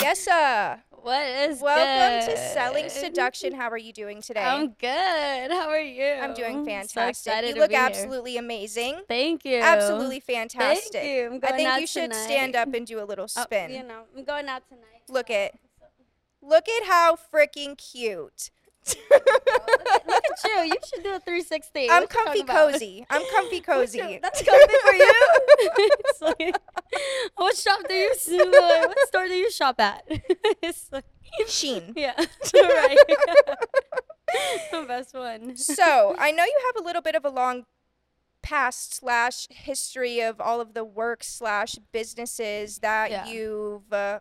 Yes, sir. What is Welcome good? to Selling Seduction. How are you doing today? I'm good. How are you? I'm doing fantastic. excited you look be here. absolutely amazing. Thank you. Absolutely fantastic. Thank you. I think you should tonight. stand up and do a little Oh, spin. you know, I'm going out tonight. Look at Look at how freaking cute. Look at you. You should do a 360. I'm comfy cozy. I'm comfy cozy. That's comfy for you. It's like, what shop do you? What store do you shop at? it's like, Shein. yeah, right. the best one. So I know you have a little bit of a long past slash history of all of the work slash businesses that Yeah. you've uh,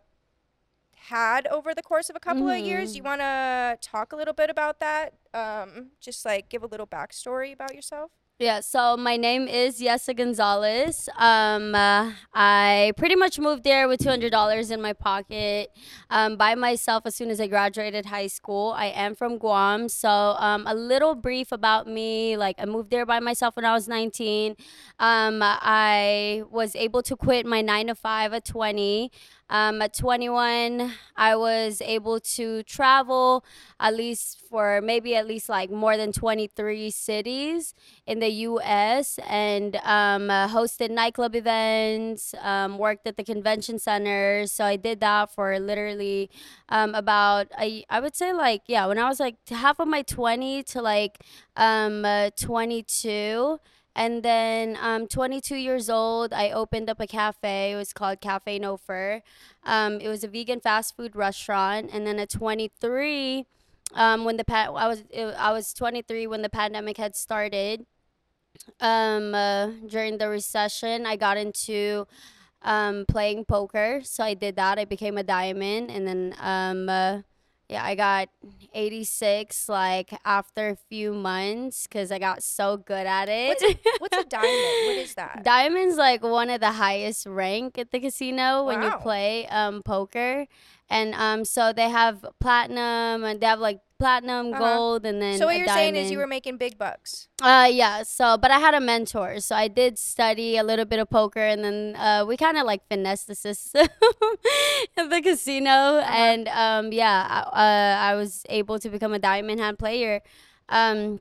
had over the course of a couple of years. You want to talk a little bit about that? Um, just like give a little backstory about yourself. Yeah, so my name is Yhessa Gonzales. Um, uh, I pretty much moved there with $200 in my pocket um, by myself as soon as I graduated high school. I am from Guam. So, um, a little brief about me like, I moved there by myself when I was 19. Um, I was able to quit my nine to five at 20. Um, at 21, I was able to travel at least for maybe at least like more than 23 cities in the U.S. and um, uh, hosted nightclub events, um, worked at the convention center. So I did that for literally um, about I I would say like yeah when I was like half of my 20 to like um, uh, 22. And then um, 22 years old, I opened up a cafe. It was called Cafe No Fur. Um, it was a vegan fast food restaurant. And then at 23, um, when the pa- I was I was 23 when the pandemic had started. Um, uh, during the recession, I got into um, playing poker, so I did that. I became a diamond, and then um, uh, yeah, I got 86 like after a few months because I got so good at it. What's a, what's a diamond? What is that? Diamond's like one of the highest rank at the casino when you play um, poker, and um, so they have platinum and they have like platinum, Uh-huh. gold, and then so what you're saying is you were making big bucks. Uh, yeah. So, but I had a mentor, so I did study a little bit of poker, and then uh, we kind of like finessed the system at the casino, and um, yeah, I, uh, I was able to become a diamond hand player. Um,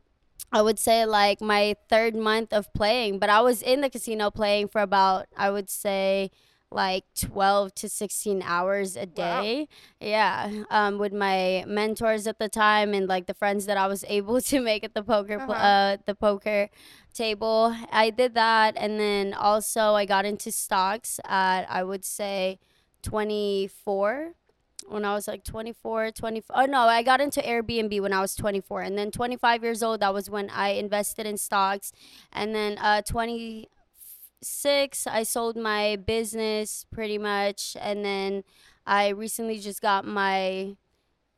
I would say like my third month of playing, but I was in the casino playing for about I would say like 12 to 16 hours a Wow. day. Yeah, um, with my mentors at the time and like the friends that I was able to make at the poker Uh-huh. uh, the poker table. I did that, and then also I got into stocks at I would say 24 when I was like 24, 24. Oh no, I got into Airbnb when I was 24. And then 25 years old, that was when I invested in stocks. And then uh 26, I sold my business pretty much. And then I recently just got my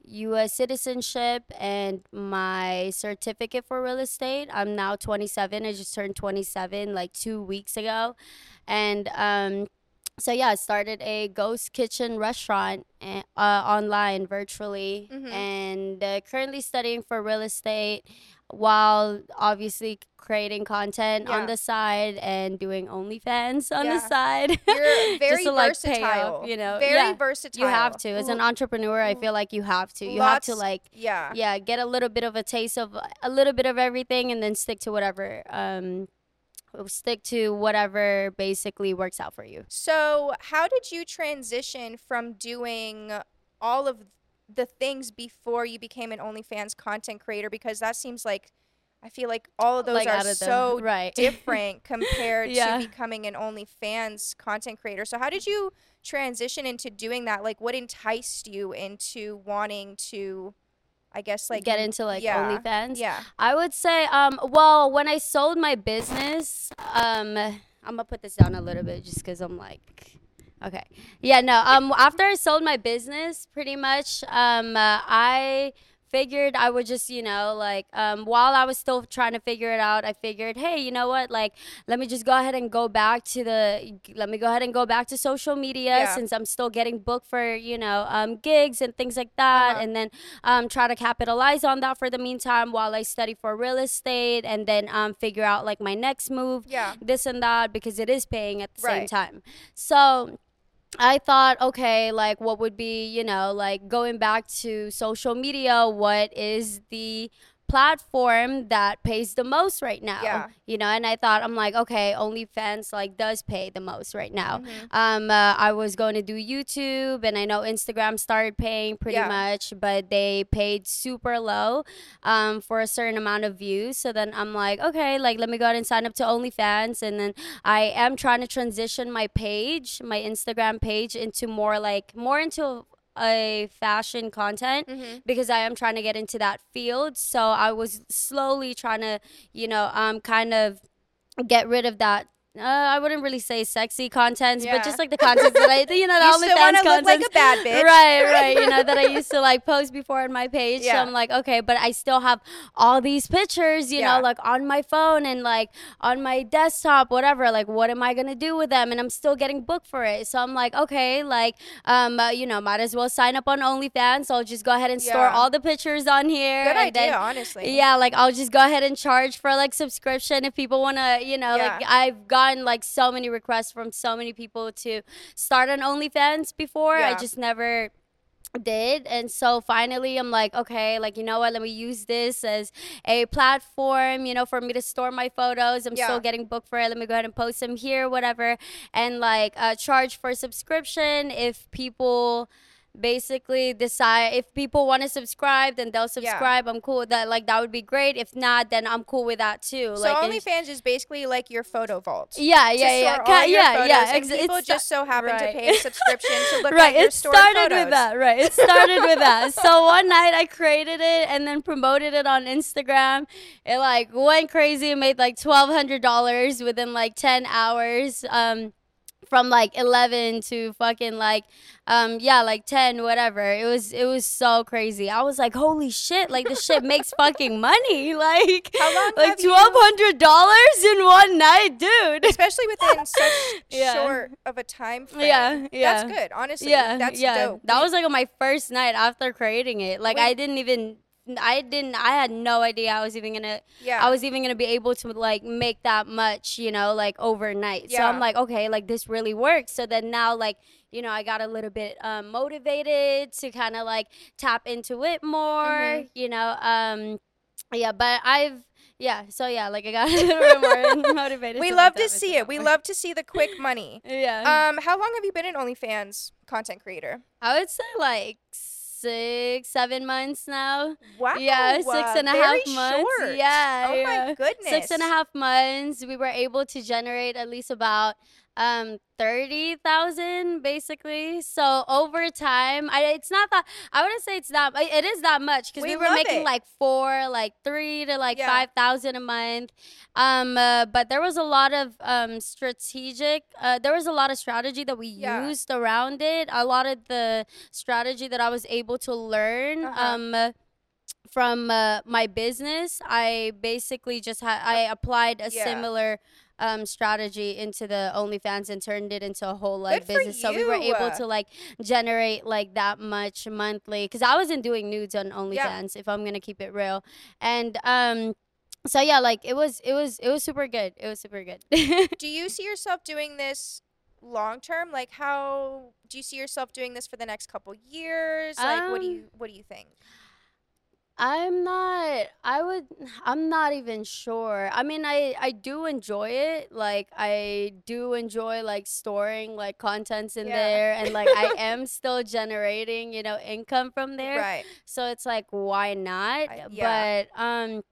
US citizenship and my certificate for real estate. I'm now 27. I just turned 27 like 2 weeks ago. And um so yeah, I started a ghost kitchen restaurant eh, uh, online virtually Mhm. and uh, currently studying for real estate while obviously creating content Yeah. on the side and doing OnlyFans on Yeah. the side. You're very to, like, versatile. off, you know. very Yeah. versatile. You have to. As an entrepreneur, I feel like you have to. You have to like yeah. yeah, get a little bit of a taste of a little bit of everything and then stick to whatever um stick to whatever basically works out for you. So, how did you transition from doing all of the things before you became an OnlyFans content creator? Because that seems like I feel like all of those Like, are of so right. different compared Yeah. to becoming an OnlyFans content creator. So, how did you transition into doing that? Like, what enticed you into wanting to, I guess, like get into like yeah, OnlyFans. Yeah. I would say, um, well, when I sold my business, um, I'm gonna put this down a little bit just because I'm like, okay, yeah, no. Um, after I sold my business, pretty much, um, uh, I figured I would just, you know, like, um, while I was still trying to figure it out, I figured, hey, you know what, like, let me just go ahead and go back to the, let me go ahead and go back to social media Yeah. since I'm still getting booked for, you know, um, gigs and things like that, Uh-huh. and then um, try to capitalize on that for the meantime while I study for real estate and then um, figure out like my next move, Yeah. this and that, because it is paying at the same Right. time. So I thought, okay, like what would be, you know, like going back to social media, what is the platform that pays the most right now. Yeah. You know, and I thought I'm like, okay, OnlyFans like does pay the most right now. Mhm. Um, uh, I was going to do YouTube, and I know Instagram started paying pretty Yeah. much, but they paid super low um, for a certain amount of views. So then I'm like, okay, like let me go ahead and sign up to OnlyFans, and then I am trying to transition my page, my Instagram page, into more like more into a fashion content Mhm. because I am trying to get into that field. So I was slowly trying to, you know, um, kind of get rid of that. Uh, I wouldn't really say sexy contents, Yeah. but just like the contents that I, you know, the You OnlyFans look like a bad bitch. Right, right. You know, that I used to like post before on my page. Yeah. So I'm like, okay, but I still have all these pictures, you Yeah. know, like on my phone and like on my desktop, whatever. Like, what am I going to do with them? And I'm still getting booked for it. So I'm like, okay, like, um, uh, you know, might as well sign up on OnlyFans. So I'll just go ahead and store all the pictures on here. Good and idea, then- honestly. yeah, like I'll just go ahead and charge for like subscription if people want to, you know, like I've gotten like so many requests from so many people to start an OnlyFans before. I just never did. And so finally i'm like okay like you know what? Let me use this as a platform you know for me to store my photos. I'm Yeah. still getting booked for it. Let me go ahead and post them here whatever. And like uh, charge for subscription if people basically decide if people want to subscribe then they'll subscribe i'm cool with that like that would be great. If not then i'm cool with that too So like OnlyFans is basically like your photo vault. yeah yeah yeah store Ca- all your yeah yeah and ex- people it's just so happen to pay a subscription to look right at your it started photos. with that right it started with that. So one night i created it and then promoted it on instagram. It like went crazy and made like $1200 within like 10 hours. Um from like 11 to fucking like um yeah like 10 whatever it was it was so crazy i was like holy shit like this shit makes fucking money like How long like $1200 in one night dude Especially within such Yeah. short of a time frame. Yeah, yeah. That's good, honestly. yeah That's yeah dope. that was like my first night after creating it like Wait. i didn't even i didn't i had no idea i was even gonna yeah. i was even gonna be able to like make that much you know like overnight Yeah. so i'm like okay like this really works so then now like you know i got a little bit um, motivated to kind of like tap into it more Mhm. you know um yeah but i've yeah so yeah like i got a little bit more motivated we love to see it. We more. love to see the quick money. yeah Um, how long have you been an OnlyFans content creator? I would say like six, seven months now. Wow. yeah, six uh, and a half months. short. Yeah, Oh yeah. my goodness. Six and a half months. We were able to generate at least about um thirty thousand basically. So over time, I it's not that I wouldn't say it's that it is that much because We we, were making it. like four, like three to like Yeah. five thousand a month. Um, uh, but there was a lot of um strategic. Uh, there was a lot of strategy that we Yeah. used around it. A lot of the strategy that I was able to learn. Uh-huh. Um. uh, from uh, my business, I basically just had I applied a Yeah. similar um, strategy into the OnlyFans and turned it into a whole like Good business. So we were able to like generate like that much monthly because I wasn't doing nudes on OnlyFans if I'm gonna keep it real, and um, so yeah, like it was it was it was super good. It was super good. Do you see yourself doing this long term? Like, how do you see yourself doing this for the next couple years? Like, what do Um, you what do you think? I'm not I would I'm not even sure. I mean I I do enjoy it. Like I do enjoy like storing like contents in Yeah. there and like I am still generating, you know, income from there. Right. So it's like why not? I- yeah. But um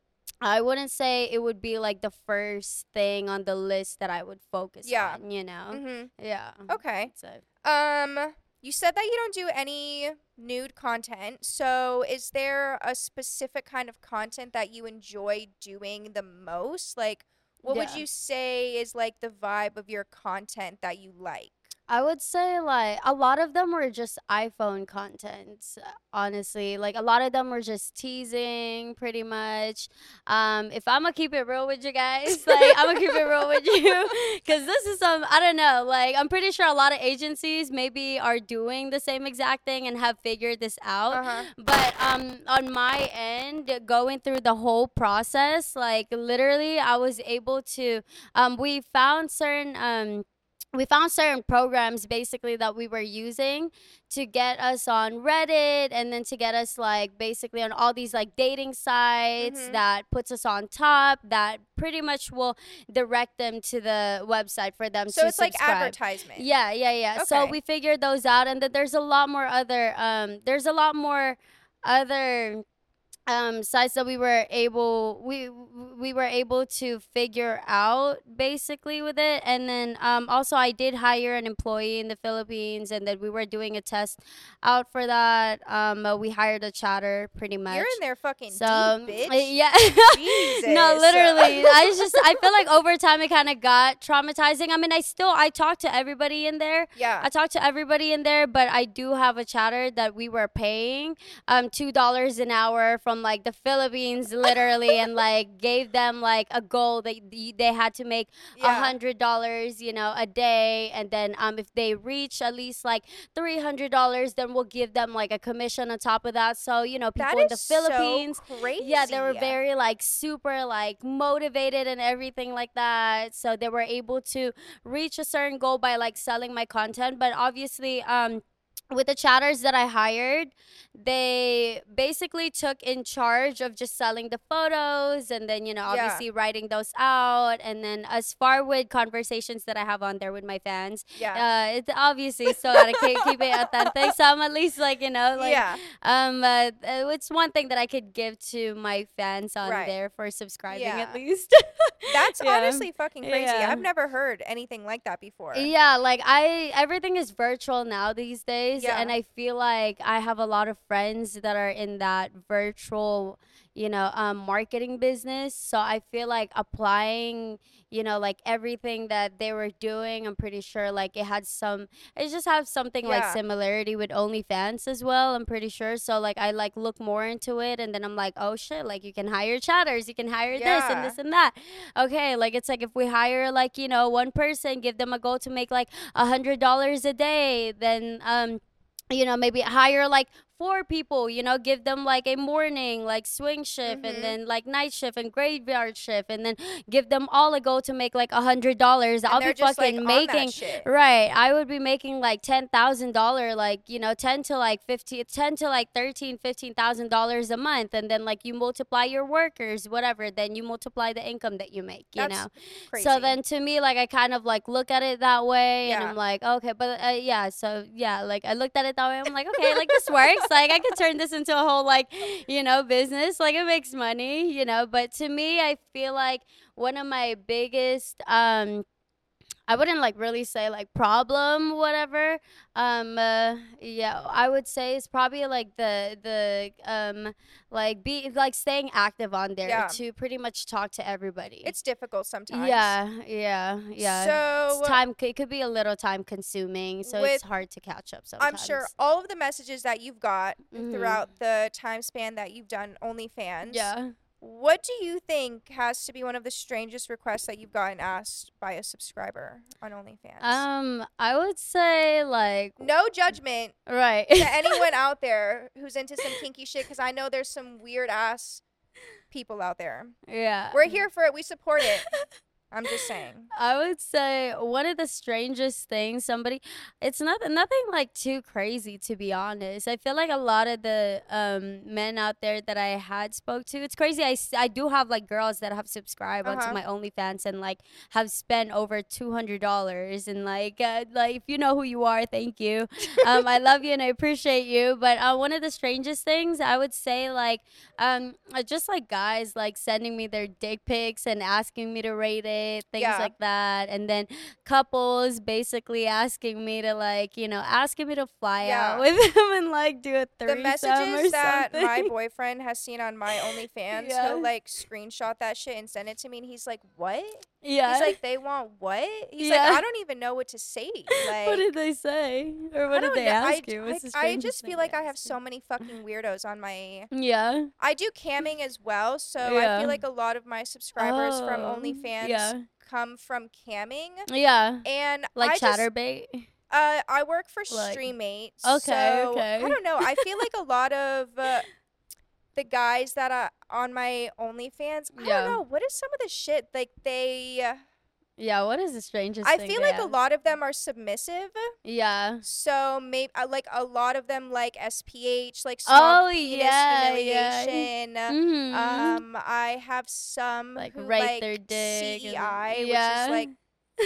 I wouldn't say it would be like the first thing on the list that I would focus Yeah. on, you know. Mhm. Yeah. Okay. So Um, you said that you don't do any nude content. So, is there a specific kind of content that you enjoy doing the most? Like, what would you say is like the vibe of your content that you like? I would say like a lot of them were just iPhone content, honestly. Like a lot of them were just teasing pretty much. Um if I'm gonna keep it real with you guys, like I'm gonna keep it real with you cuz this is some I don't know, like I'm pretty sure a lot of agencies maybe are doing the same exact thing and have figured this out. Uh-huh. But um, on my end, going through the whole process, like literally, I was able to. Um, we found certain um we found certain programs basically that we were using to get us on Reddit and then to get us like basically on all these like dating sites Mhm. that puts us on top that pretty much will direct them to the website for them So it's like advertisement. Yeah, yeah, yeah. So we figured those out, and that there's a lot more other um, there's a lot more other um sites that we were able we we were able to figure out basically with it. And then um also I did hire an employee in the Philippines and then we were doing a test out for that. Um we hired a chatter pretty much You're in there fucking so deep, bitch. yeah. Jesus. no literally. I just I feel like over time it kind of got traumatizing. I mean I still I talk to everybody in there. Yeah. I talked to everybody in there, but I do have a chatter that we were paying um two dollars an hour from like the Philippines, literally, and like gave them like a goal that y- they had to make a yeah. hundred dollars, you know, a day, and then um if they reach at least like three hundred dollars, then we'll give them like a commission on top of that. So you know, people in the Philippines. so. Yeah, they were very like super like motivated and everything like that. So they were able to reach a certain goal by like selling my content. But obviously, um with the chatters that I hired, they basically took in charge of just selling the photos and then, you know, Yeah. obviously writing those out. And then as far with conversations that I have on there with my fans, Yeah. uh, it's obviously so gotta keep, keep it authentic. So I'm at least like, you know, like yeah. um, uh, uh, it's one thing that I could give to my fans on Right. there for subscribing Yeah. at least. That's Yeah. honestly fucking crazy. Yeah. I've never heard anything like that before. yeah, like I everything is virtual now these days, Yeah. and I feel like I have a lot of friends that are in that virtual, you know, um, marketing business. So I feel like applying, you know, like everything that they were doing, I'm pretty sure like it had some, it just have something like similarity with OnlyFans as well. I'm pretty sure. So like I like look more into it, and then I'm like, oh shit, like you can hire chatters, you can hire this and this and that. Okay, like it's like if we hire like you know one person, give them a goal to make like a hundred dollars a day, then um you know maybe hire like four people you know give them like a morning like swing shift Mhm. and then like night shift and graveyard shift and then give them all a goal to make like a hundred dollars i'll be fucking like, making right i would be making like ten thousand dollar like you know 10 to like 15 10 to like 13 15 thousand dollars a month and then like you multiply your workers whatever then you multiply the income that you make you That's know Crazy. so then to me, like I kind of like look at it that way, and I'm like, okay, but uh, yeah, so yeah, like I looked at it that way. I'm like, okay, like this works. Like I could turn this into a whole like, you know, business. Like it makes money, you know. But to me, I feel like one of my biggest um I wouldn't like really say like problem whatever. Um uh, yeah, I would say it's probably like the the um like be like staying active on there Yeah. to pretty much talk to everybody. it's difficult sometimes. Yeah, yeah, yeah. So it's time it could be a little time consuming, so With- it's hard to catch up sometimes. I'm sure all of the messages that you've got Mhm. throughout the time span that you've done OnlyFans. Yeah. What do you think has to be one of the strangest requests that you've gotten asked by a subscriber on OnlyFans? Um, I would say like no judgment right. to anyone out there who's into some kinky shit because I know there's some weird ass people out there. yeah. We're here for it. We support it. I'm just saying. I would say one of the strangest things somebody it's nothing nothing like too crazy to be honest. I feel like a lot of the um men out there that I had spoke to it's crazy. I, I do have like girls that have subscribed Uh-huh. onto my OnlyFans and like have spent over $200 and like uh, like if you know who you are, thank you. um I love you and I appreciate you, but uh, one of the strangest things I would say like um uh, just like guys like sending me their dick pics and asking me to rate it things Yeah. like that and then couples basically asking me to like you know asking me to fly out with them and like do a threesome The messages that something. my boyfriend has seen on my OnlyFans, Yeah. he'll like screenshot that shit and send it to me, and he's like, "What?" yeah He's like, "They want what?" He's Yeah. like, "I don't even know what to say." Like, what did they say or what did they know. ask I, you I, I just feel like I have so many fucking weirdos on my. yeah I do camming as well, so I feel like a lot of my subscribers from Oh, OnlyFans yeah come from camming, yeah and like I just, Chaturbate uh, I work for Like- Streamate. Okay, so okay. I don't know. I feel like a lot of uh, the guys that are on my OnlyFans. I Yeah. don't know. What is some of the shit like they? Yeah, what is the strangest I feel like a lot of them are submissive. Yeah. So maybe uh, like a lot of them like SPH, like Oh yeah, yeah. humiliation. Mhm. Um, I have some Like, who rape like their dick and- CEI, which yeah. is like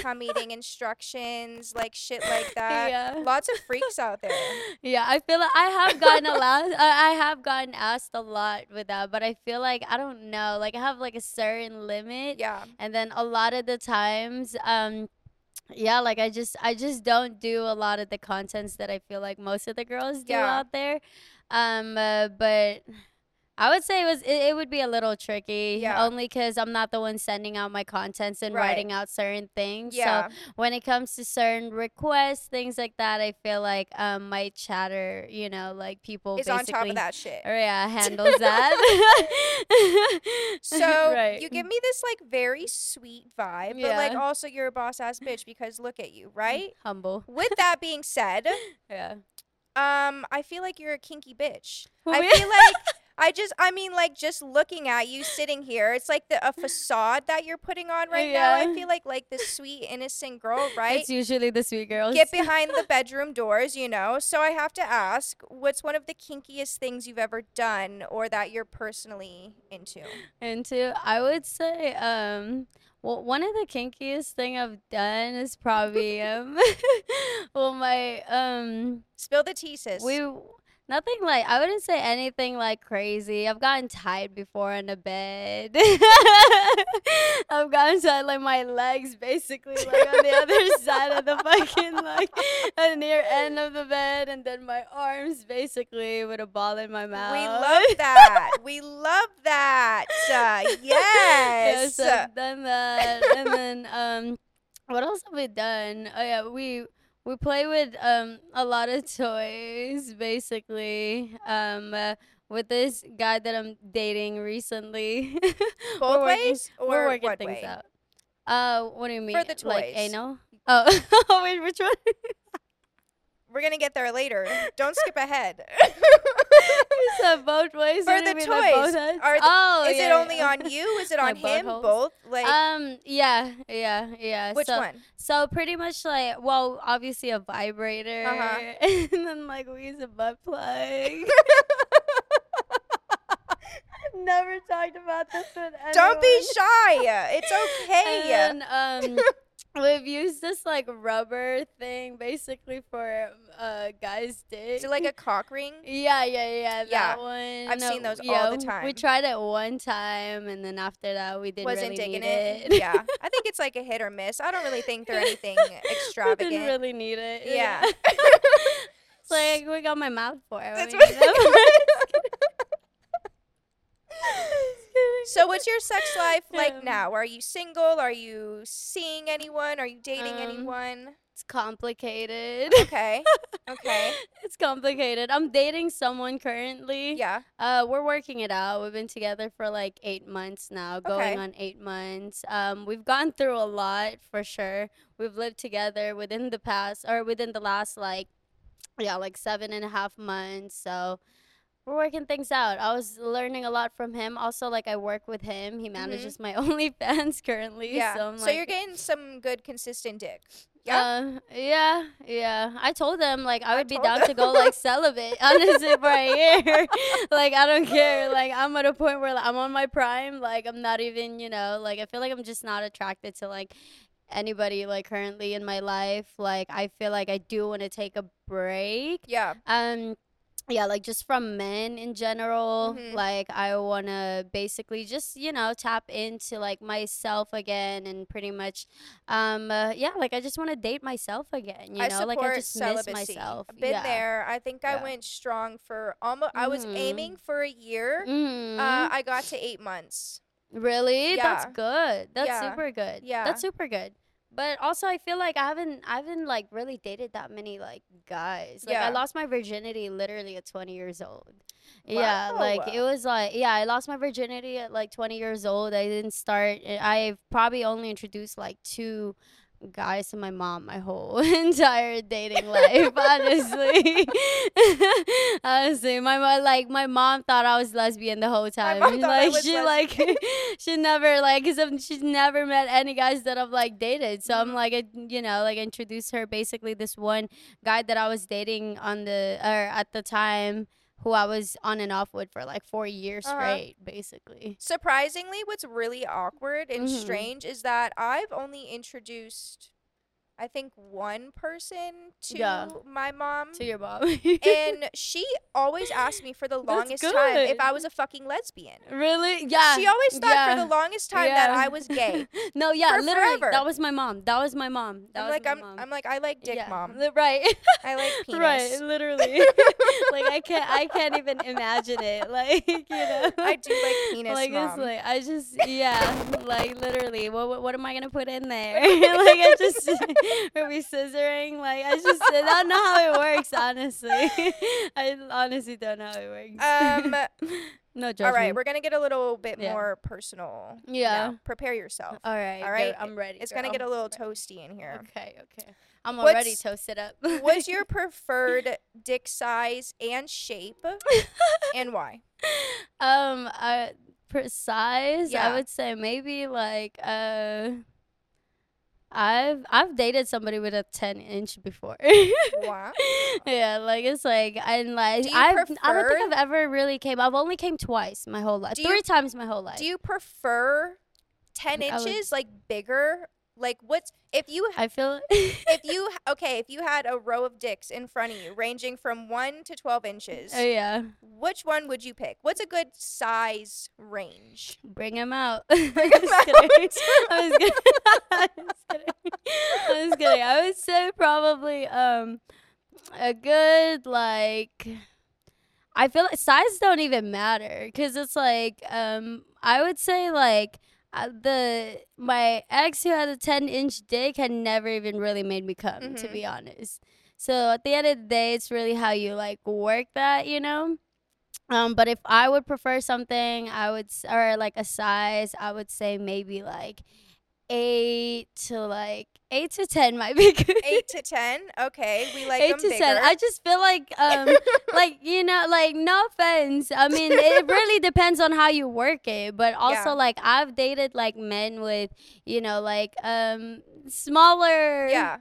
cum eating instructions, like shit like that. yeah. Lots of freaks out there. Yeah, I feel like I have gotten a lot. I I have gotten asked a lot with that, but I feel like I don't know. Like I have like a certain limit, Yeah, and then a lot of the times, um, yeah, like I just I just don't do a lot of the contents that I feel like most of the girls do Yeah. out there. Um, uh, but. I would say it was it, it would be a little tricky Yeah. only because I'm not the one sending out my contents and Right. writing out certain things. yeah, So when it comes to certain requests, things like that, I feel like um my chatter, you know, like people is on top of that shit. or yeah, handles that. So right. you give me this like very sweet vibe, but like also you're a boss ass bitch because look at you, right? humble. With that being said, Yeah. um, I feel like you're a kinky bitch. I feel like I just, I mean, like just looking at you sitting here, it's like the a facade that you're putting on right now. I feel like like this sweet innocent girl, right? It's usually the sweet girls. Get behind the bedroom doors, you know. So I have to ask, what's one of the kinkiest things you've ever done or that you're personally into? into I would say um well one of the kinkiest thing I've done is probably um well my um Spill the tea, sis. We nothing like I wouldn't say anything like crazy. I've gotten tied before in a bed. I've gotten tied like my legs basically like on the other side of the fucking like the near end of the bed and then my arms basically with a ball in my mouth. We love that. we love that. Uh, yes. Yes, I've done that. and then um what else have we done? Oh yeah, we we play with um a lot of toys basically. Um uh, with this guy that I'm dating recently. Both we're working- ways or We're working what things way? out. Uh what do you mean? For the Like anal? Oh, wait, which one? We're gonna get there later. Don't skip ahead. said both ways. For the you mean, like both toys, are the- oh, Is it yeah, only on you? Is it on Like both him? holes? Both? Like um yeah yeah yeah which so, one? So pretty much like well, obviously a vibrator, Uh-huh. and then like we use a butt plug. I've never talked about this with anyone. Don't be shy. It's okay. And then um, we've used this like rubber thing basically for uh guys' dick. Is it like a cock ring? yeah, yeah, yeah, Yeah, that one. I've seen those all yeah, the We tried it one time, and then after that, we didn't Wasn't really digging need it. it. yeah. I think it's like a hit or miss. I don't really think they're anything we extravagant. didn't really need it. Yeah. it's like we got my mouth for it. That's What do what- you need So what's your sex life like Yeah. now? Are you single? Are you seeing anyone? Are you dating Um, anyone? It's complicated. Okay. Okay. it's complicated. I'm dating someone currently. Yeah. Uh, we're working it out. We've been together for like eight months now, going Okay. on eight months. Um, we've gone through a lot for sure. We've lived together within the past or within the last like, yeah, like seven and a half months. So we're working things out. I was learning a lot from him. Also, like I work with him. He manages my OnlyFans currently. Mm-hmm. Yeah. So, I'm So, like, you're getting some good consistent dick. Yeah. uh, yeah, yeah. I told them like I I would be down them. to go like celibate, honestly, for a year. like I don't care. Like I'm at a point where like, I'm on my prime. Like I'm not even, you know, like I feel like I'm just not attracted to like anybody like currently in my life. Like I feel like I do want to take a break. yeah. Um yeah, like just from men in general. Mhm. Like I want to basically just, you know, tap into like myself again and pretty much um uh, yeah, like I just want to date myself again, you I know? like I just celibacy. miss myself. I've been yeah. there. I think I Yeah. went strong for almost. I was Mhm. aiming for a year. Mhm. Uh, I got to eight months. really? Yeah. That's good. That's super good. Yeah. That's super good. But also I feel like I haven't I haven't like really dated that many like guys. Like Yeah. I lost my virginity literally at 20 years old. Yeah, like it was like yeah, I lost my virginity at like 20 years old. I didn't start I've probably only introduced like two guys and my mom my whole entire dating life. honestly, honestly, my mom like my mom thought I was lesbian the whole time. mom thought I like she lesbian. like she never like cause she's never met any guys that I've like dated. So Mhm. I'm like I, you know like introduced her basically this one guy that I was dating on the or at the time who I was on and off with for like four years Uh-huh. straight, basically. Surprisingly, what's really awkward and Mhm. strange is that I've only introduced, I think, one person to Yeah. my mom. To your mom. and she always asked me for the longest time if. I was a fucking lesbian. really? Yeah. She always thought for the longest time that. I was gay. no, yeah, For literally. forever. That was my mom. That was my mom. That I'm was like my I'm, mom. I'm like I like dick Yeah, mom. Right. I like penis. Right, literally. like I can't I can't even imagine it. Like, you know. I do like penis like mom. it's like I just yeah, like literally. What what, what am I gonna put in there? like I just are we scissoring? Like I just I don't know how it works. Honestly, I honestly don't know how it works. um no judgment. all right, we're to get a little bit Yeah. more personal. Yeah. now. Prepare yourself. all right. all right, I'm ready. It's going to get a little toasty in here. Okay, okay. I'm What's- already toasted up. What's your preferred dick size and shape and why? um uh precise? Yeah. I would say maybe like uh I've I've dated somebody with a 10 inch before. Wow. yeah, like it's like and like Do you I I don't think I've ever really came. I've only came twice my whole life. Do you- Three times my whole life. Do you prefer 10 I would- inches like bigger? Like what's if you I feel if you okay, if you had a row of dicks in front of you ranging from 1 to 12 inches, Oh yeah, which one would you pick? What's a good size range? bring him out. Bring I was out. I was kidding. I was kidding. I was kidding. I would say probably um a good like I feel like size don't even matter because it's like um I would say like uh, the my ex who had a 10 inch dick had never even really made me come to Mhm. be honest so at the end of the day it's really how you like work that you know um but if i would prefer something i would or like a size i would say maybe like eight to like eight to ten might be good 8 to 10. Okay, we like eight to bigger. ten i just feel like um like you know like no offense i mean it really depends on how you work it but also Yeah. like i've dated like men with you know like um smaller yeah.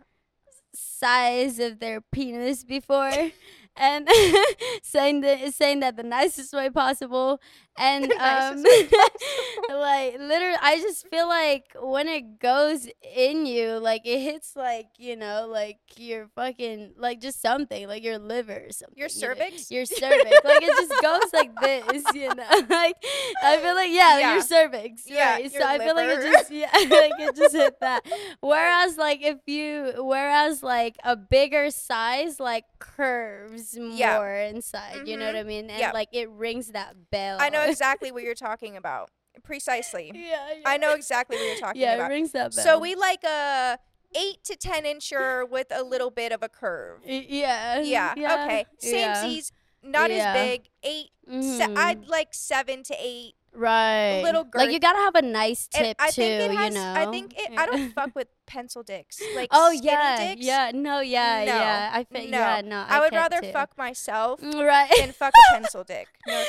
size of their penis before and saying that saying that the nicest way possible and um like literally i just feel like when it goes in you like it hits like you know like your fucking like just something like your liver or something Your you know? cervix? your cervix like it just goes like this you know like i feel like yeah, Yeah. your cervix Yeah, right so your i feel like it just yeah like it just hit that whereas like if you whereas like a bigger size like curves more Yeah. inside you know Mhm. what i mean and Yep. like it rings that bell I know exactly what you're talking about. Precisely. yeah, yeah. I know exactly what you're talking yeah about. it rings that bell So we like a 8 to 10 incher with a little bit of a curve. Yeah Yeah. yeah, Okay. yeah. Samesies, not Yeah. as big. 8 se- Mhm. I'd like 7 to 8. Right little like you gotta have a nice tip I too think it has you know I think it I don't fuck with pencil dicks. Like oh skinny yeah dicks. yeah no yeah No, yeah i feel no. yeah no I, would rather too. fuck myself Mm, right than fuck a pencil dick. No.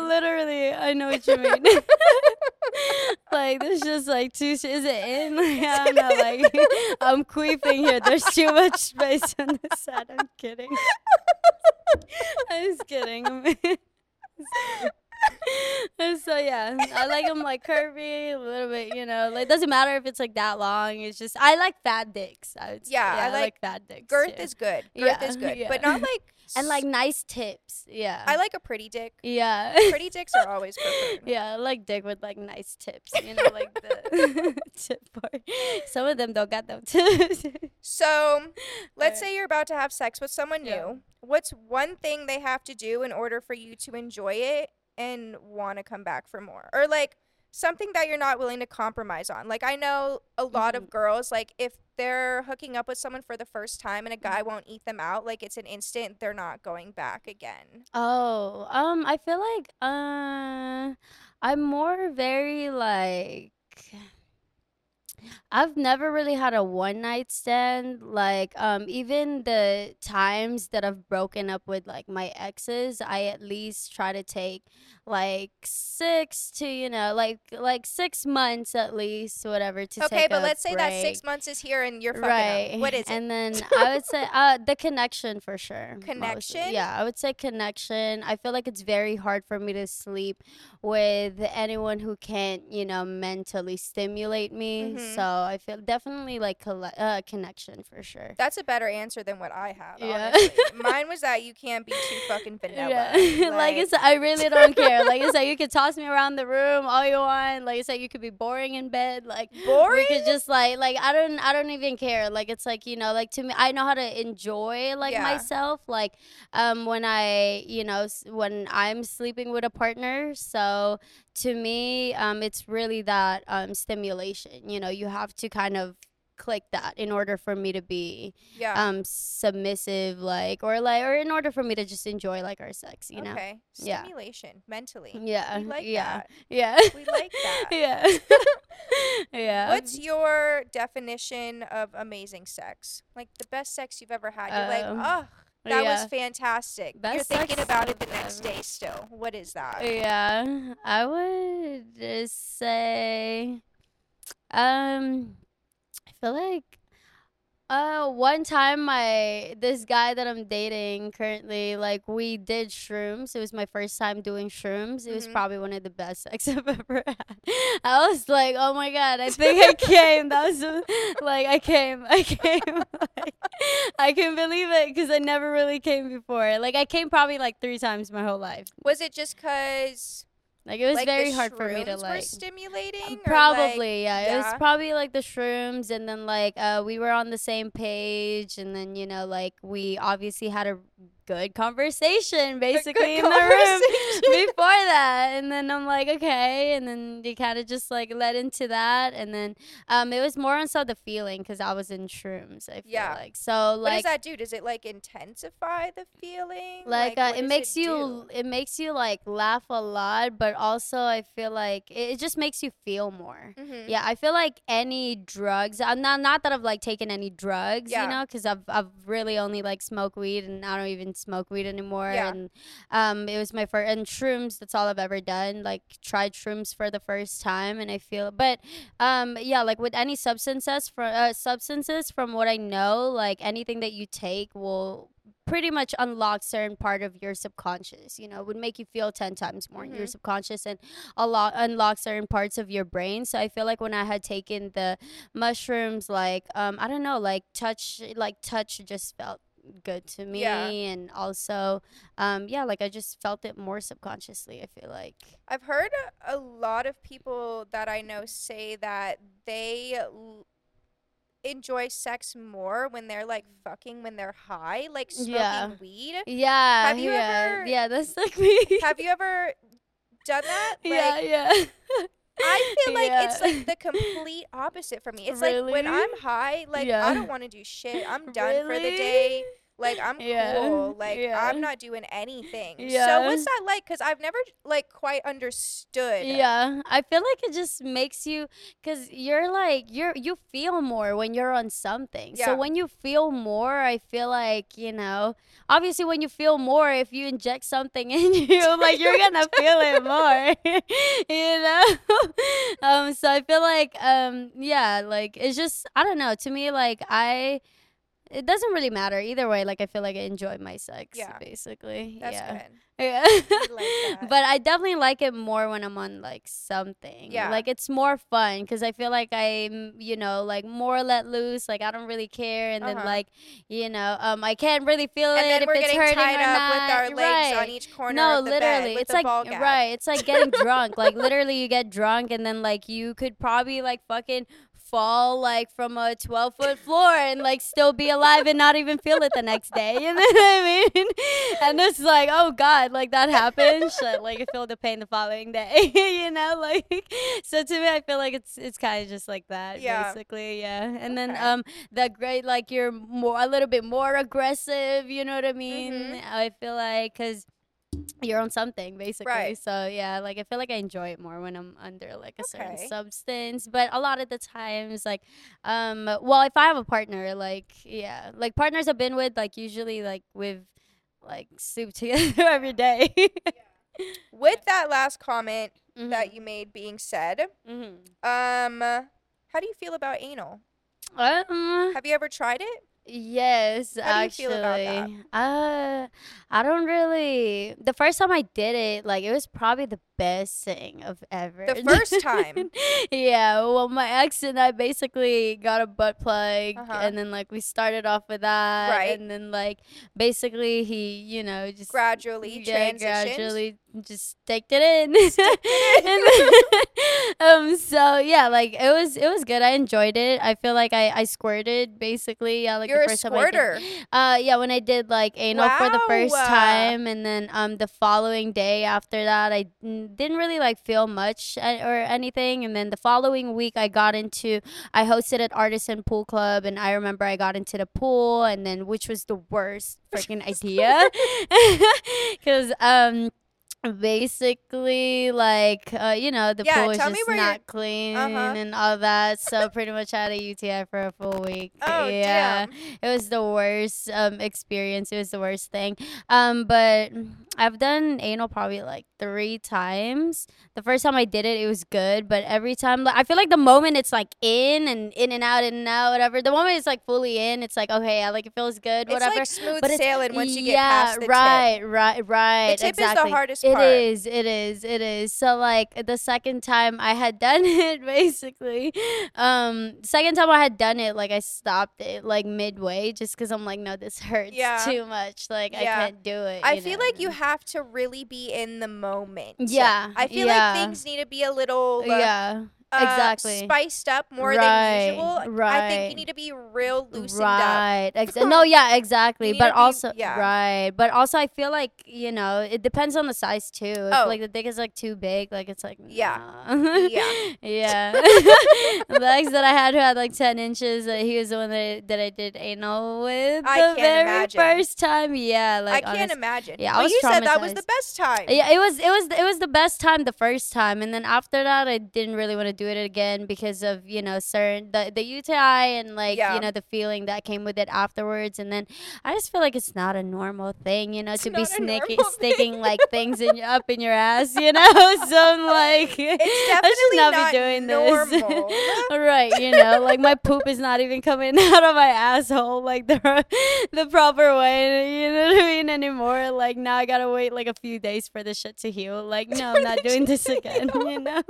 No, literally, I know what you mean. like, there's just like two. Sh- is it in? Like, I don't know. Like, I'm queefing here. There's too much space on the side. I'm kidding. I'm just kidding. So yeah, I like them like curvy, a little bit. You know, like doesn't matter if it's like that long. It's just I like fat dicks. I say. Yeah, I like fat dicks. Girth too. is good. Girth Yeah, is good, yeah. but not like and like nice tips. Yeah, I like a pretty dick. yeah. Pretty dicks are always preferred. Yeah, I like dick with like nice tips, you know, like the tip part. Some of them don't got them tips. So, let's Alright. say you're about to have sex with someone Yeah. new. What's one thing they have to do in order for you to enjoy it and want to come back for more? Or like something that you're not willing to compromise on. Like I know a lot Mm-hmm. of girls like if they're hooking up with someone for the first time and a guy Mm-hmm. won't eat them out, like it's an instant they're not going back again. oh, um, I feel like uh, I'm more very like I've never really had a one night stand. Like, um, even the times that I've broken up with like my exes, I at least try to take like six to you know like like six months at least, whatever. To okay, but a let's say that six months is here and you're fucking Right. up. What is it? And then I would say uh the connection for sure. mostly. Connection? Yeah, I would say connection. I feel like it's very hard for me to sleep with anyone who can't, you know, mentally stimulate me. Mhm. So I feel definitely like colle- uh, connection for sure. That's a better answer than what I have. Yeah. Mine was that you can't be too fucking vanilla. Yeah. like it's I really don't care. Like it's like you could toss me around the room all you want. Like it's like you could be boring in bed. Like boring. we could just like like I don't I don't even care. Like it's like you know like to me I know how to enjoy like Yeah. myself. Like um when I you know when I'm sleeping with a partner. So to me um it's really that um stimulation. You know you have to kind of click that in order for me to be yeah. um submissive like or like or in order for me to just enjoy like our sex you know okay. Yeah. Stimulation mentally. yeah We like yeah that. yeah We like that. yeah yeah What's your definition of amazing sex? Like the best sex you've ever had. You're Um, like, oh, that was yeah. fantastic. You're thinking about it the next day still. What is that? Yeah, I would just say, um, feel like, uh, one time my this guy that I'm dating currently, like we did shrooms. It was my first time doing shrooms. It was Mhm. probably one of the best sex I've ever had. I was like, oh my god, I think I came. That was like I came, I came. like, I can not believe it because I never really came before. Like I came probably like three times my whole life. Was it just because Like it was like, very hard for me to like. stimulating? or, like- Probably, yeah. It was probably like the shrooms, and then like uh, we were on the same page, and then you know like we obviously had a good conversation basically in the room before that, and then I'm like okay, and then you kind of just like led into that, and then um it was more on so the feeling because I was in shrooms. I feel Yeah. like so like what does that do? Does it like intensify the feeling? like, what uh, it makes you do? it makes you like laugh a lot but also i feel like it, it just makes you feel more Mhm. yeah i feel like any drugs i'm not not that i've like taken any drugs Yeah. you know because i've i've really only like smoked weed and i don't even smoke weed anymore Yeah. and um it was my first and shrooms that's all i've ever done like tried shrooms for the first time and i feel but um yeah like with any substances from uh, substances from what i know like anything that you take will pretty much unlock certain part of your subconscious you know would make you feel 10 times more in your subconscious and a lot unlock certain parts of your brain so i feel like when i had taken the mushrooms like um i don't know like touch like touch just felt good to me Yeah. and also um yeah like i just felt it more subconsciously i feel like I've heard a, lot of people that I know say that they l- enjoy sex more when they're like fucking when they're high, like smoking Yeah. weed. yeah Have you yeah ever- yeah that's like me Have you ever done that? Like, yeah yeah I feel like it's like the complete opposite for me. It's like when I'm high, like I don't want to do shit. I'm done for the day. Like I'm Yeah. cool. Like Yeah. I'm not doing anything. Yeah. So what's that like? Cause I've never like quite understood. Yeah, I feel like it just makes you cuz you're like you're you feel more when you're on something. Yeah. So when you feel more, I feel like, you know, obviously when you feel more if you inject something in you, like you're going to feel it more. you know? um so I feel like um yeah, like it's just I don't know, to me like I it doesn't really matter either way. Like I feel like I enjoy my sex, Yeah. basically. That's yeah. good. Yeah. that. but I definitely like it more when I'm on like something. Yeah. Like it's more fun because I feel like I'm, you know, like more let loose. Like I don't really care, and then Uh-huh. like, you know, um, I can't really feel And it then if we're it's hurting tied or up not. with our legs right. on each corner no, of the literally, bed with it's like right. It's like getting drunk. Like literally, you get drunk, and then like you could probably like fucking fall like from a 12 foot floor and like still be alive and not even feel it the next day you know what i mean and it's like oh god like that happened Shit, like i feel the pain the following day you know like so to me i feel like it's it's kind of just like that Yeah. basically yeah and then Okay. um the great like you're more a little bit more aggressive you know what i mean Mhm. i feel like because you're on something basically. Right. So yeah, like I feel like I enjoy it more when I'm under like a certain substance. But a lot of the times, like, um, well, if I have a partner, like, yeah, like partners I've been with, like usually like with like soup together every day. With that last comment Mhm, that you made being said, mhm. um, how do you feel about anal? Um, Have you ever tried it? Yes, How do you actually. feel about that? Uh, I don't really. The first time I did it, like it was probably the best thing of ever. The first time? yeah. Well, my ex and I basically got a butt plug, Uh-huh. and then like we started off with that, Right. and then like basically he, you know, just Gradually yeah, transitioned. gradually just staked it in. And then- um. So yeah, like it was it was good. I enjoyed it. I feel like I I squirted basically. Yeah, like You're the a first time I did. squirter. Uh, yeah, when I did like anal for the first time, and then um the following day after that, I didn't really like feel much uh, or anything, and then the following week I got into I hosted at Artisan Pool Club, and I remember I got into the pool, and then which was the worst freaking idea, because um. Basically, like uh, you know, the Yeah, pool is just not clean Uh-huh. and all that. So pretty much had a UTI for a full week. Oh, yeah damn. it was the worst um experience. It was the worst thing. Um, but I've done anal probably like three times. The first time I did it, it was good, but every time, like, I feel like the moment it's like in and in and out, in and out, whatever. The moment it's like fully in, it's like okay, I like it feels good, It's whatever. like smooth but it's- sailing once you get yeah, past the tip. right, right, right. The tip exactly. is the hardest It part. is, it is, it is. So like the second time I had done it, basically, um, second time I had done it, like I stopped it like midway, just because I'm like, no, this hurts Yeah. too much. Like I can't do it. I feel know? like you have to really be in the moment. Yeah, I feel yeah. like things need to be a little uh, yeah, uh, exactly. spiced up more Right, than usual. Right. I think you need to be real loosened up. right. Exa- no, yeah, exactly. But to be- also, yeah. right. But also, I feel like you know, it depends on the size too. If Oh. like the dick is like too big, like it's like Yeah. nah. Yeah. yeah. the ex that I had who had like ten inches, uh, he was the one that I, that I did anal with I the can't very imagine. first time. Yeah, like I can't imagine. yeah, I well, was you said that was the best time. yeah, it was it was it was the best time the first time, and then after that, I didn't really want to do it again because of you know certain the the UTI and like Yeah. you know the feeling that came with it afterwards, and then I just feel like it's not a normal thing, you know, It's to be snicking sticking like things in your, up in your ass, you know. so I'm like, I should not, not be doing normal. this. right, you know, like my poop is not even coming out of my asshole like the the proper way. You know what I mean? Anymore. Like now I gotta wait like a few days for the shit to heal. Like no, I'm not doing this again. You know.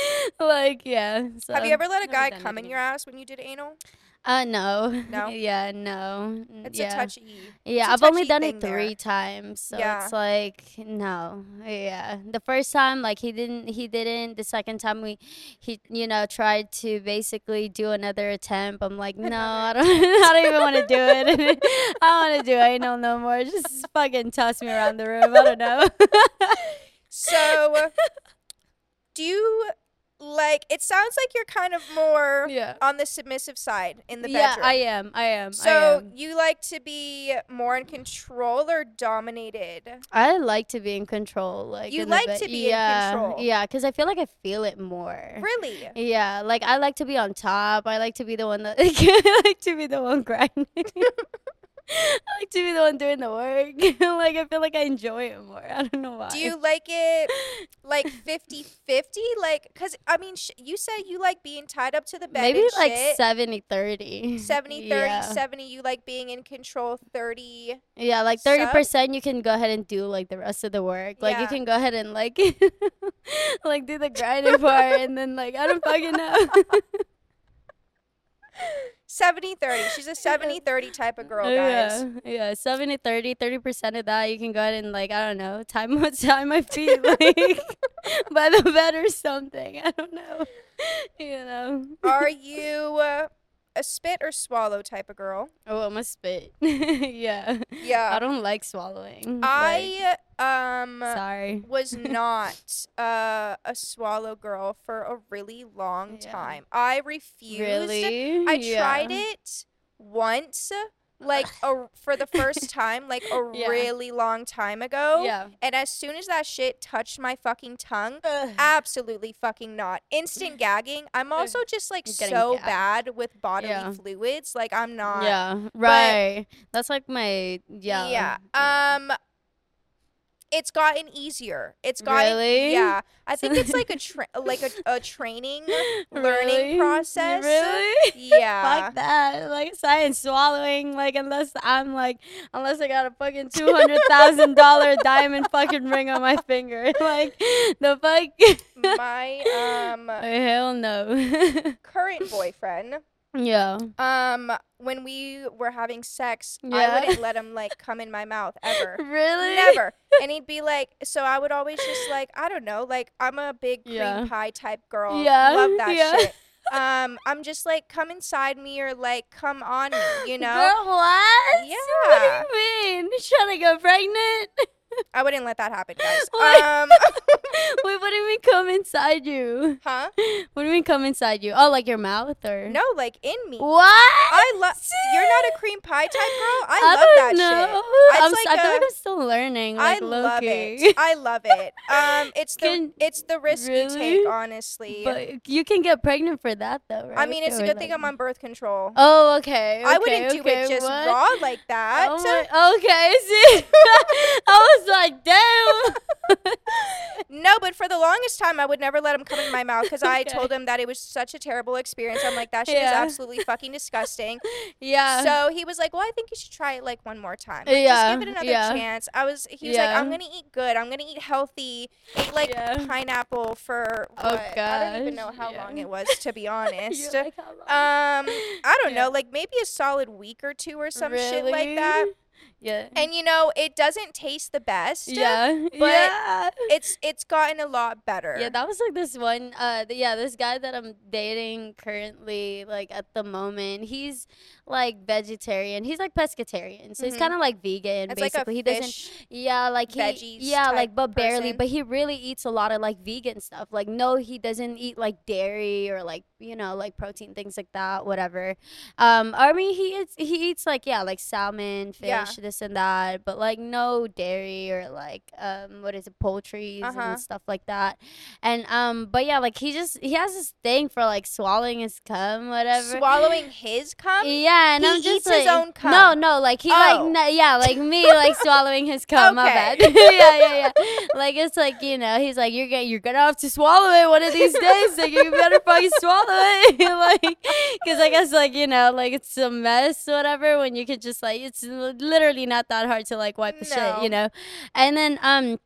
like yeah. So Have you ever let a guy come in your ass when you did anal? Uh no. No? yeah, no. It's yeah. a touchy. Yeah, I've only done it there. three times, so Yeah. it's like no, yeah. The first time, like he didn't, he didn't. The second time, we, he, you know, tried to basically do another attempt. I'm like, no, I don't, I don't even want to do it. I don't want to do anal no more. Just fucking toss me around the room. I don't know. So, do you like? It sounds like you're kind of more yeah. on the submissive side in the bedroom. Yeah. I am. I am. I So am. you like to be more in control or dominated? I like to be in control. Like You like bed- to be in yeah, control. Yeah, because I feel like I feel it more. Really? Yeah, like I like to be on top. I like to be the one that I like to be the one grinding. I like to be the one doing the work. like I feel like I enjoy it more. I don't know why. Do you like it like 50 50? Like, because, I mean, sh- you said you like being tied up to the bed. Maybe like shit. 70 30. 70 30, Yeah. 70, you like being in control, 30. Yeah, like 30% you can go ahead and do like the rest of the work. Like you can go ahead and like like do the grinding part and then like I don't fucking know. 70 30. She's a 70 30 type of girl, guys. Yeah, yeah, 70 30, 30% of that you can go ahead and like I don't know, time time my feet like by the bed or something. I don't know. You know. Are you uh, a spit or swallow type of girl? Oh, I'm a spit. yeah. Yeah. I don't like swallowing. I um sorry. was not uh, a swallow girl for a really long Yeah. time. I refused. Really? I Yeah. tried it once like a, for the first time, like a Yeah. really long time ago. Yeah. And as soon as that shit touched my fucking tongue, Ugh. absolutely fucking not. Instant gagging. I'm also just like so gagged. bad with bodily Yeah. fluids. Like I'm not. yeah. Right. That's like my yeah. Yeah. Um it's gotten easier. It's gotten Really? Yeah. I think it's like a tra- like a, a training learning Really? process. Really? Yeah. Fuck that. Like science swallowing. Like unless I'm like unless I got a fucking two hundred thousand dollar diamond fucking ring on my finger. Like the fuck. My um Hell no. current boyfriend yeah. um when we were having sex i wouldn't let him like come in my mouth ever Really? never and he'd be like so i would always just like i don't know like i'm a big cream Yeah. pie type girl Yeah, love that yeah. shit um i'm just like come inside me or like come on me you know Girl, what? Yeah. What do you mean? You trying to get pregnant? i wouldn't let that happen guys um Wait, what do you mean come inside you? huh What do you mean come inside you? Oh, like your mouth or? no like in me What? i love you're not a cream pie type girl i, love don't that know. shit I'm, like I feel a- like I'm still learning. I Like, love low-key. it. I love it. Um, it's the Can- it's the risk you take, honestly. But you can get pregnant for that though, right? I mean, it's a Or, good thing I'm on birth control. Oh, okay. I wouldn't okay, do okay, it just what? raw like that. Oh my- okay, see, I was like, damn. No, but for the longest time, I would never let him come in my mouth because I told him that it was such a terrible experience. I'm like, that shit is absolutely fucking disgusting. yeah. So he was like, well, I think you should try it like one more time. Like, Yeah, Just give it another yeah. chance. I was. He was like, I'm gonna eat good. I'm gonna eat healthy. Ate like Yeah. pineapple for. Oh, what? I don't even know how yeah. long it was, to be honest. Like? Um, I don't Yeah. know, like maybe a solid week or two or some shit like that. Yeah. And you know, it doesn't taste the best. yeah. but yeah. It's it's gotten a lot better. Yeah, that was like this one. Uh, yeah, this guy that I'm dating currently, like at the moment, he's like vegetarian. He's like pescatarian, so he's Mhm. kind of like vegan. it's like basically, he doesn't. Yeah, like he. veggies yeah, like but barely. person. But he really eats a lot of like vegan stuff. Like no, he doesn't eat like dairy or like you know like protein things like that. Whatever. Um, I mean he eats he eats like yeah like salmon, fish, Yeah. this and that, but like no dairy or like um what is it poultry Uh-huh. and stuff like that. And um, but yeah, like he just he has this thing for like swallowing his cum, whatever. Swallowing his cum. Yeah, and He I'm just like, his own cum. No, no, like he Oh. like no, yeah, like me like swallowing his cum. My bad. yeah, yeah, yeah. Like it's like you know, he's like you're gonna you're gonna have to swallow it one of these days. Like you better fucking swallow it, like because I guess like you know like it's a mess, whatever. When you could just like it's literally not that hard to like wipe the shit, you know. And then um.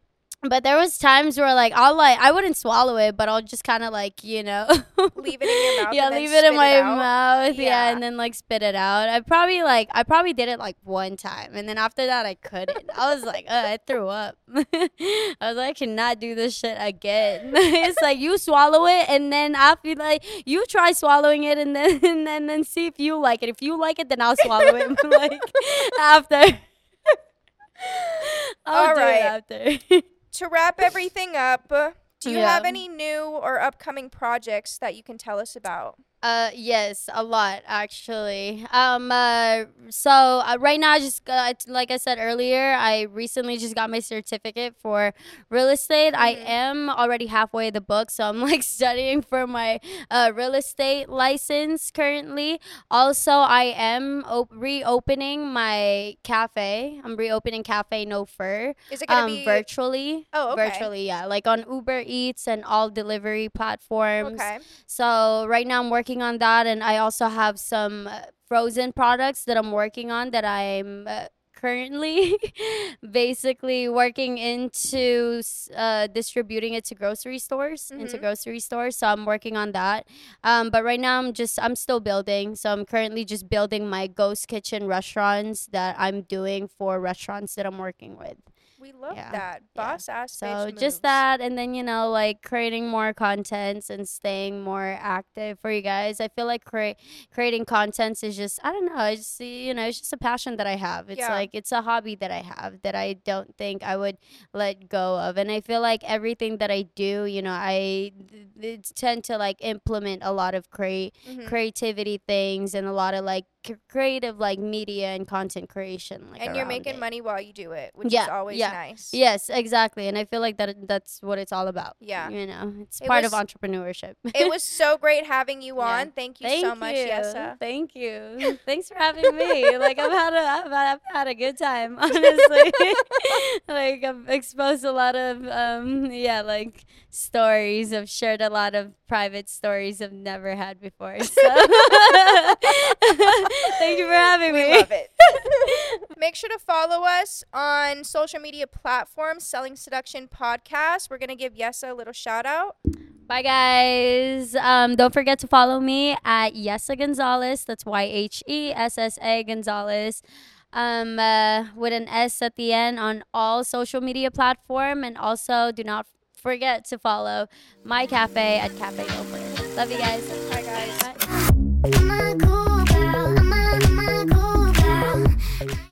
But there was times where like I'll like I wouldn't swallow it, but I'll just kind of like you know Leave it in your mouth. yeah, and leave it in my out. mouth. Yeah. Yeah. and then like spit it out. I probably like I probably did it like one time, and then after that I couldn't. I was like, uh, I threw up. I was like, I cannot do this shit again. it's like you swallow it, and then after like you try swallowing it, and then and then then see if you like it. If you like it, then I'll swallow it. like after. I'll All right. it after. To wrap everything up, do you have any new or upcoming projects that you can tell us about? Uh, yes, a lot actually. Um, uh, so uh, right now, I just got, like I said earlier, I recently just got my certificate for real estate. I Mhm. am already halfway the book, so I'm like studying for my uh, real estate license currently. Also, I am op- reopening my cafe. I'm reopening Cafe No Fur Is it gonna um be virtually. Oh, okay. Virtually, yeah, like on Uber Eats and all delivery platforms. okay? So right now I'm working on that, and I also have some uh, frozen products that I'm working on that I'm uh, currently basically working into uh, distributing it to grocery stores into Mhm. grocery stores. So I'm working on that. Um, but right now I'm just I'm still building. So I'm currently just building my ghost kitchen restaurants that I'm doing for restaurants that I'm working with. We love Yeah, that. yeah. Boss ass So bitch just moves. that, and then you know, like creating more contents and staying more active for you guys. I feel like crea- creating contents is just I don't know. I just you know, it's just a passion that I have. It's Yeah. like it's a hobby that I have that I don't think I would let go of, and I feel like everything that I do, you know, I th- th- tend to like implement a lot of create Mhm. creativity things and a lot of like c- creative like media and content creation. Like and you're making it. money while you do it, which is Yeah, always yeah. nice. Yes, exactly. And I feel like that that's what it's all about. Yeah. You know, it's It part was- of entrepreneurship. it was so great having you Yeah. on. Thank you Thank so much, you. Yhessa. Thank you. Thanks for having me. like I've had a I've, I've had a good time, honestly. like I've exposed a lot of um yeah, like stories. I've shared a lot of private stories I've never had before. So thank you for having We me. love it. Make sure to follow us on social media platforms, Selling Seduction Podcast. We're going to give Yhessa a little shout out. Bye guys. Um, don't forget to follow me at Yhessa Gonzales. That's Y H E S S A Gonzales. Um, uh, with an S at the end on all social media platform, and also do not forget to follow my cafe at Cafe Loafer. Love you guys. Bye, guys. Bye.